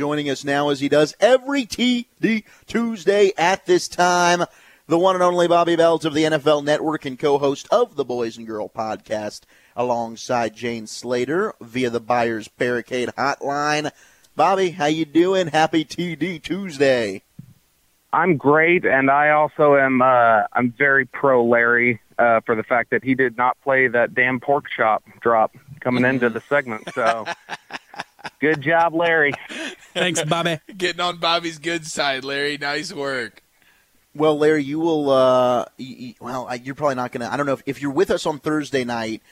joining us now as he does every TD Tuesday at this time. The one and only Bobby Belt of the NFL Network and co-host of the Boys and Girl podcast alongside Jane Slater via the Buyers Barricade hotline. Bobby, how you doing? Happy TD Tuesday. I'm great, and I also am. Uh, I'm very pro Larry uh, for the fact that he did not play that damn pork chop drop coming into the segment. So, good job, Larry. Thanks, Bobby. Getting on Bobby's good side, Larry. Nice work. Well, Larry, you will. Uh, you, well, you're probably not going to. I don't know if, if you're with us on Thursday night,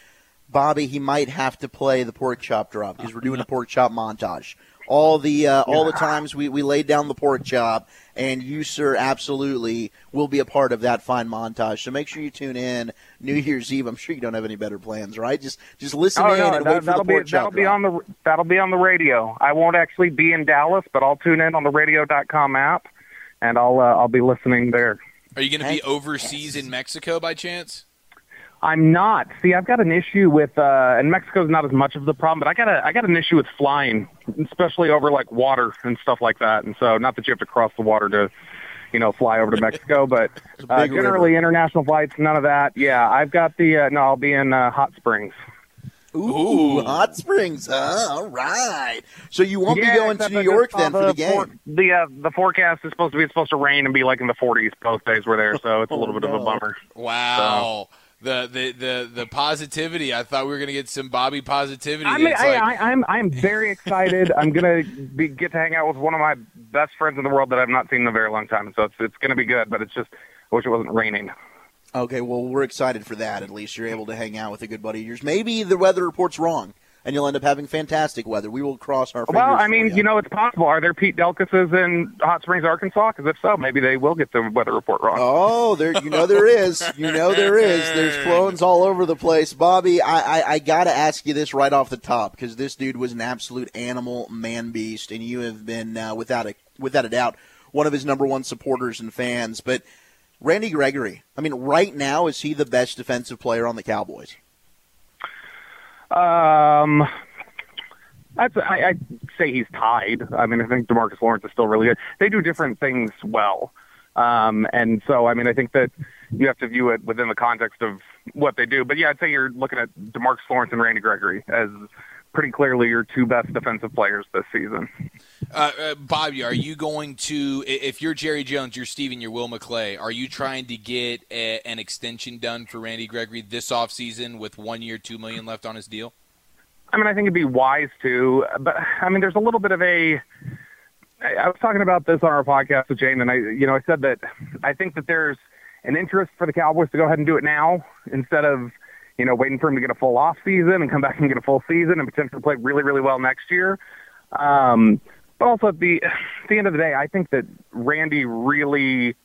Bobby. He might have to play the pork chop drop because we're doing a pork chop montage. All the uh, all the times we, we laid down the pork chop, and you, sir, absolutely will be a part of that fine montage. So make sure you tune in New Year's Eve. I'm sure you don't have any better plans, right? Just just listen Oh in no, and that, wait for that'll the pork be chop that'll be on the that'll be on the radio. I won't actually be in Dallas, but I'll tune in on the radio.com app, and I'll uh, I'll be listening there. Are you going to be Heck overseas in Mexico by chance? I'm not. See, I've got an issue with, uh, and Mexico's not as much of the problem, but I got a, I got an issue with flying, especially over like water and stuff like that. And so, not that you have to cross the water to, you know, fly over to Mexico, but uh, generally river. international flights, none of that. Yeah, I've got the, uh, no, I'll be in uh, Hot Springs. Ooh, Ooh. hot springs, huh? All right. So you won't Yeah, be going to New York saw then for the game. for- the uh, the forecast is supposed to be it's supposed to rain and be like in the 40s both days we're there, so it's a little Oh, bit of a bummer. Wow. The, the the the positivity. I thought we were going to get some Bobby positivity. I mean, It's I, like, I, I'm I'm very excited. I'm gonna be, get to hang out with one of my best friends in the world that I've not seen in a very long time, so it's it's gonna be good. But it's just I wish it wasn't raining. Okay, well, we're excited for that. At least you're able to hang out with a good buddy of yours. Maybe the weather report's wrong, and you'll end up having fantastic weather. We will cross our fingers. Well, I mean, you know, it's possible. Are there Pete Delkuses in Hot Springs, Arkansas? Because if so, maybe they will get the weather report wrong. Oh, there! You know there is. You know there is. There's clones all over the place, Bobby. I I, I got to ask you this right off the top because this dude was an absolute animal, man beast, and you have been uh, without a without a doubt one of his number one supporters and fans. But Randy Gregory, I mean, right now is he the best defensive player on the Cowboys? Um, I'd, I, I'd say he's tied. I mean, I think DeMarcus Lawrence is still really good. They do different things well. Um, and so, I mean, I think that you have to view it within the context of what they do. But yeah, I'd say you're looking at DeMarcus Lawrence and Randy Gregory as pretty clearly your two best defensive players this season. uh, uh, Bobby, are you going to? If you're Jerry Jones, you're Stephen, you're Will McClay. Are you trying to get a, an extension done for Randy Gregory this offseason with one year, two million left on his deal? I mean, I think it'd be wise to, but I mean, there's a little bit of a. I was talking about this on our podcast with Jane, and I, you know, I said that I think that there's an interest for the Cowboys to go ahead and do it now instead of, you know, waiting for him to get a full off season and come back and get a full season and potentially play really, really well next year. Um, but also at the at the end of the day, I think that Randy really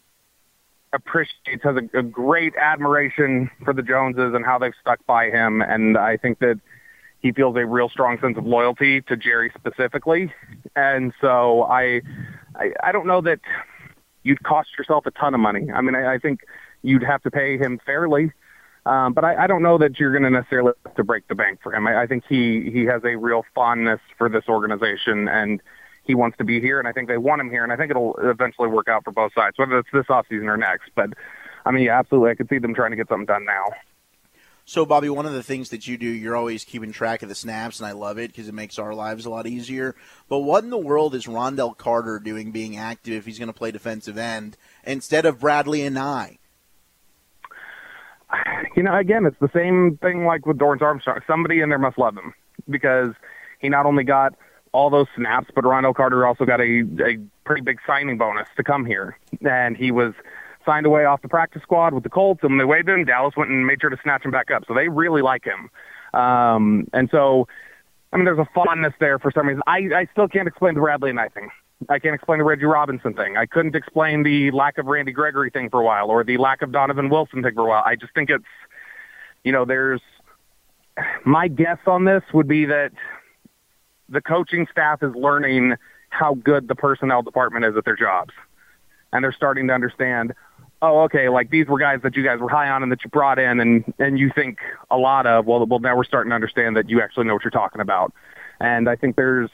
appreciates has a, a great admiration for the Joneses and how they've stuck by him, and I think that he feels a real strong sense of loyalty to Jerry specifically. And so I, I, I don't know that you'd cost yourself a ton of money. I mean, I, I think you'd have to pay him fairly. Um, but I, I don't know that you're going to necessarily have to break the bank for him. I, I think he, he has a real fondness for this organization and he wants to be here. And I think they want him here. And I think it'll eventually work out for both sides, whether it's this offseason or next. But I mean, yeah, absolutely. I could see them trying to get something done now. So, Bobby, one of the things that you do, you're always keeping track of the snaps, and I love it because it makes our lives a lot easier. But what in the world is Ron'Dell Carter doing being active if he's going to play defensive end instead of Bradley Anae? you know, again, it's the same thing like with Dorance Armstrong. Somebody in there must love him because he not only got all those snaps, but Ron'Dell Carter also got a, a pretty big signing bonus to come here. And he was signed away off the practice squad with the Colts, and when they waived him, Dallas went and made sure to snatch him back up. So they really like him. Um, and so, I mean, there's a fondness there for some reason. I, I still can't explain the Bradley Anae thing. I can't explain the Reggie Robinson thing. I couldn't explain the lack of Randy Gregory thing for a while or the lack of Donovan Wilson thing for a while. I just think it's, you know, there's my guess on this would be that the coaching staff is learning how good the personnel department is at their jobs. And they're starting to understand, oh, okay, like these were guys that you guys were high on and that you brought in and, and you think a lot of, well, well, now we're starting to understand that you actually know what you're talking about. And I think there's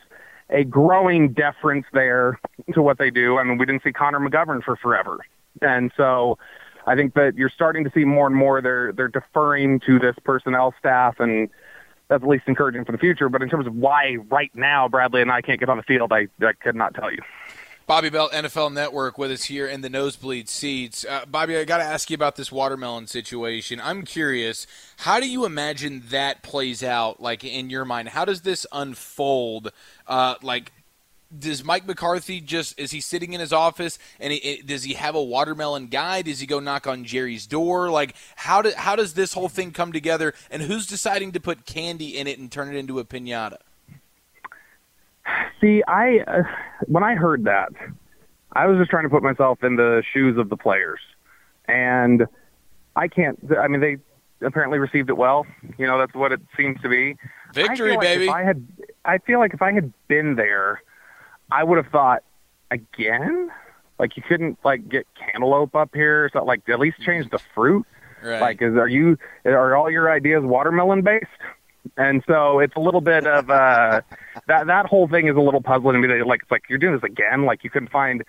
a growing deference there to what they do. I mean, we didn't see Connor McGovern for forever, and so I think that you're starting to see more and more they're they're deferring to this personnel staff, and that's at least encouraging for the future. But in terms of why right now Bradley Anae can't get on the field, I, I could not tell you. Bobby Belt, NFL Network, with us here in the nosebleed seats. Uh, Bobby, I got to ask you about this watermelon situation. I'm curious, how do you imagine that plays out, like in your mind? How does this unfold? Uh, like, does Mike McCarthy just is he sitting in his office and he, does he have a watermelon guy? Does he go knock on Jerry's door? Like, how do, how does this whole thing come together? And who's deciding to put candy in it and turn it into a pinata? See, I uh, when I heard that, I was just trying to put myself in the shoes of the players, and I can't. I mean, they apparently received it well. You know, that's what it seems to be. Victory, like baby. If I had, I feel like if I had been there, I would have thought again. Like you couldn't like get cantaloupe up here, so like at least change the fruit. Right. Like, is are you are all your ideas watermelon based? And so it's a little bit of uh, that that whole thing is a little puzzling to me. Like it's like you're doing this again. Like you couldn't find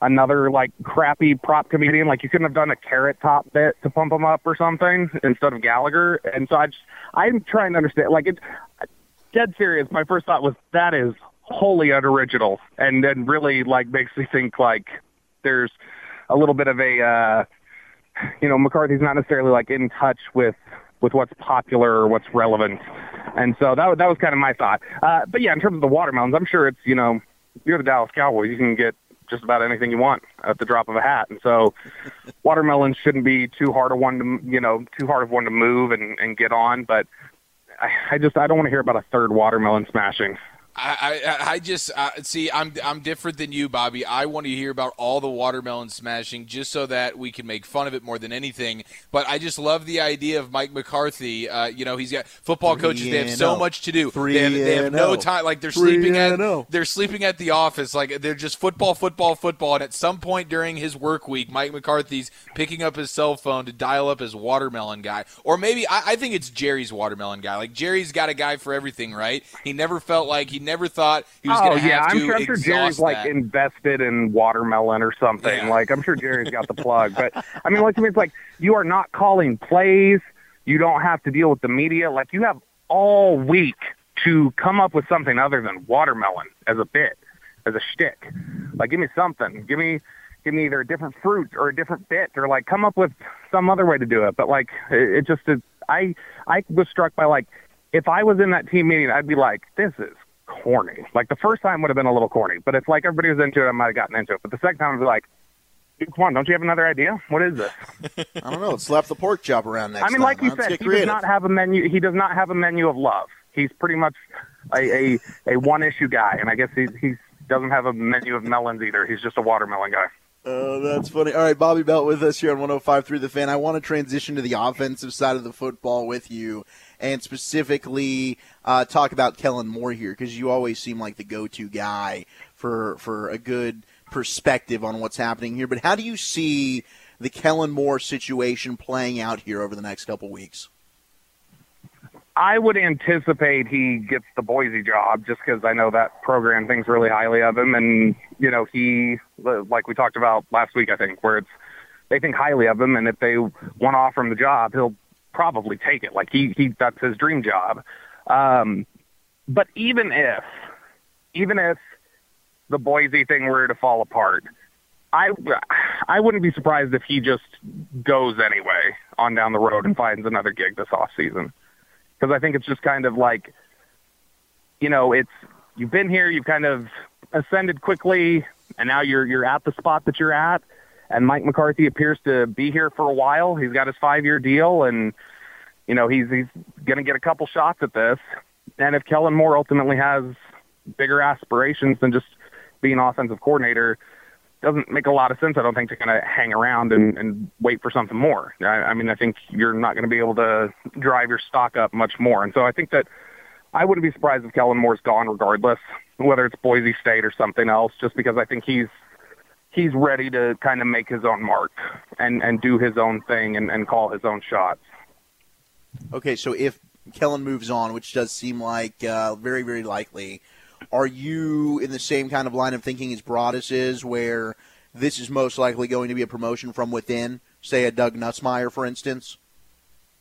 another like crappy prop comedian. Like you couldn't have done a carrot top bit to pump him up or something instead of Gallagher. And so I just I'm trying to understand. Like it's dead serious. My first thought was that is wholly unoriginal, and then really like makes me think like there's a little bit of a uh, you know McCarthy's not necessarily like in touch with with what's popular or what's relevant. And so that that was kind of my thought. Uh, but yeah, in terms of the watermelons, I'm sure it's you know you're the Dallas Cowboys, you can get just about anything you want at the drop of a hat. And so watermelons shouldn't be too hard of one to you know too hard of one to move and and get on. But I, I just I don't want to hear about a third watermelon smashing. I, I, I just uh, see. I'm I'm different than you, Bobby. I want to hear about all the watermelon smashing, just so that we can make fun of it more than anything. But I just love the idea of Mike McCarthy. Uh, you know, he's got football Three coaches. They have so oh. much to do. Three they have, they have no oh. time. Like they're Three sleeping at oh. they're sleeping at the office. Like they're just football, football, football. And at some point during his work week, Mike McCarthy's picking up his cell phone to dial up his watermelon guy, or maybe I, I think it's Jerry's watermelon guy. Like Jerry's got a guy for everything, right? He never felt like he never thought he was oh going to yeah, have I'm sure, I'm sure Jerry's like invested in watermelon or something. Yeah. Like I'm sure Jerry's got the plug. But I mean, like to me, it's like you are not calling plays. You don't have to deal with the media. Like you have all week to come up with something other than watermelon as a bit, as a shtick. Like give me something. Give me give me either a different fruit or a different bit or like come up with some other way to do it. But like it, it just is. I I was struck by like if I was in that team meeting, I'd be like, this is corny. Like the first time would have been a little corny, but it's like everybody was into it, I might have gotten into it. But the second time, I'd be like, dude, come on, don't you have another idea? What is this? I don't know. Let's slap the pork chop around next I mean, time. like you huh? Said, he does not have a menu. He does not have a menu of love. He's pretty much a a, a one issue guy, and I guess he he doesn't have a menu of melons either. He's just a watermelon guy. Oh, that's funny. All right, Bobby Belt with us here on 105.3 The Fan. I want to transition to the offensive side of the football with you and specifically uh, talk about Kellen Moore here because you always seem like the go-to guy for for a good perspective on what's happening here. But how do you see the Kellen Moore situation playing out here over the next couple weeks? I would anticipate he gets the Boise job just because I know that program thinks really highly of him, and you know he, like we talked about last week, I think, where it's they think highly of him, and if they want to offer him the job, he'll probably take it. Like he, he that's his dream job. Um, but even if, even if the Boise thing were to fall apart, I, I wouldn't be surprised if he just goes anyway on down the road and finds another gig this off season because I think it's just kind of like, you know, it's you've been here, you've kind of ascended quickly, and now you're you're at the spot that you're at. And Mike McCarthy appears to be here for a while. He's got his five year deal, and you know he's he's going to get a couple shots at this. And if Kellen Moore ultimately has bigger aspirations than just being offensive coordinator, doesn't make a lot of sense. I don't think to kind of hang around and, and wait for something more. I, I mean, I think you're not going to be able to drive your stock up much more. And so I think that I wouldn't be surprised if Kellen Moore's gone regardless, whether it's Boise State or something else, just because I think he's he's ready to kind of make his own mark and and do his own thing and, and call his own shots. Okay, so if Kellen moves on, which does seem like uh, very, very likely, are you in the same kind of line of thinking as Broaddus is, where this is most likely going to be a promotion from within, say a Doug Nussmeier, for instance?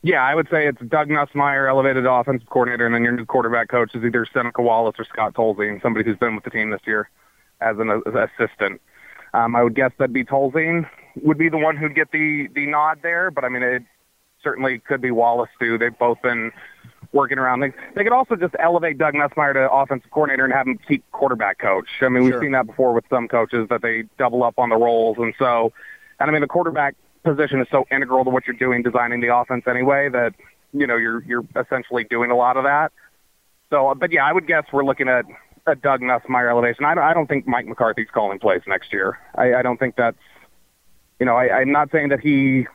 Yeah, I would say it's Doug Nussmeier, elevated offensive coordinator, and then your new quarterback coach is either Seneca Wallace or Scott Tolzien, somebody who's been with the team this year as an as assistant. Um, I would guess that'd be Tolzien would be the one who'd get the the nod there, but I mean it certainly could be Wallace too. They've both been working around. They they could also just elevate Doug Nussmeier to offensive coordinator and have him keep quarterback coach. I mean, we've Sure. seen that before with some coaches that they double up on the roles, and so, and I mean the quarterback position is so integral to what you're doing, designing the offense anyway. That you know you're you're essentially doing a lot of that. So, uh, but yeah, I would guess we're looking at a Doug Nussmeier elevation. I don't, I don't think Mike McCarthy's calling plays next year. I, I don't think that's, you know, I, I'm not saying that he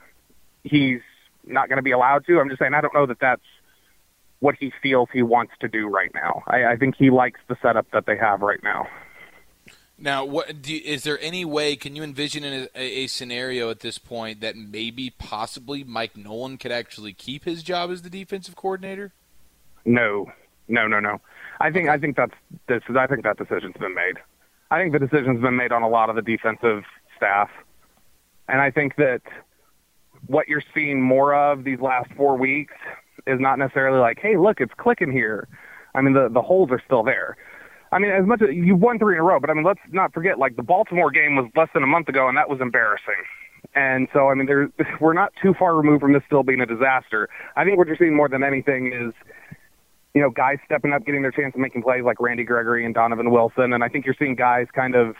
he's not going to be allowed to. I'm just saying I don't know that that's what he feels he wants to do right now. I, I think he likes the setup that they have right now. Now, what do, is there any way? Can you envision a, a scenario at this point that maybe, possibly, Mike Nolan could actually keep his job as the defensive coordinator? No, no, no, no. I think I think that's this. is- I think that decision's been made. I think the decision's been made on a lot of the defensive staff, and I think that what you're seeing more of these last four weeks is not necessarily like, hey, look, it's clicking here. I mean, the the holes are still there. I mean, as much as you've won three in a row, but I mean, let's not forget, like the Baltimore game was less than a month ago, and that was embarrassing. And so, I mean, there, we're not too far removed from this still being a disaster. I think what you're seeing more than anything is, you know, guys stepping up, getting their chance of making plays like Randy Gregory and Donovan Wilson. And I think you're seeing guys kind of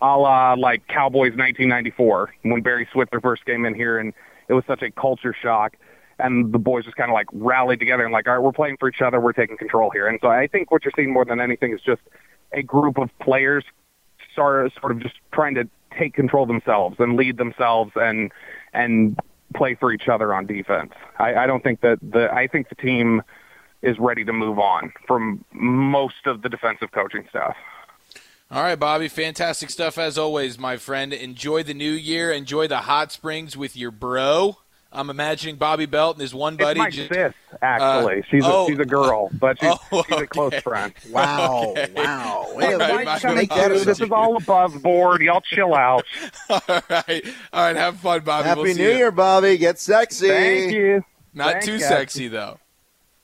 a la like Cowboys 1994 when Barry Switzer first came in here, and it was such a culture shock. And the boys just kind of like rallied together and like, all right, we're playing for each other, we're taking control here. And so I think what you're seeing more than anything is just a group of players sort sort of just trying to take control themselves and lead themselves and and play for each other on defense. I, I don't think that the I think the team is ready to move on from most of the defensive coaching staff. All right, Bobby, fantastic stuff as always, my friend. Enjoy the new year. Enjoy the hot springs with your bro. I'm imagining Bobby Belt and his one buddy. it's my just- sis, actually. uh, she's a oh, she's a girl, but she's, oh, she's a close friend. Wow, Okay. wow. All Yeah, right, why Mike. you make that this is all above board. Y'all chill out. all right, all right. Have fun, Bobby. Happy We'll see New you. Year, Bobby. Get sexy. Thank you. Not Thanks, too guys. sexy though.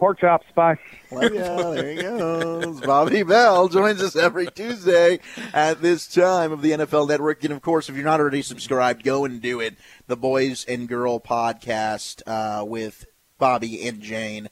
Pork chops. Bye. There he goes. Bobby Belt joins us every Tuesday at this time of the NFL Network. And of course, if you're not already subscribed, go and do it. The Boys and Girl podcast uh, with Bobby and Jane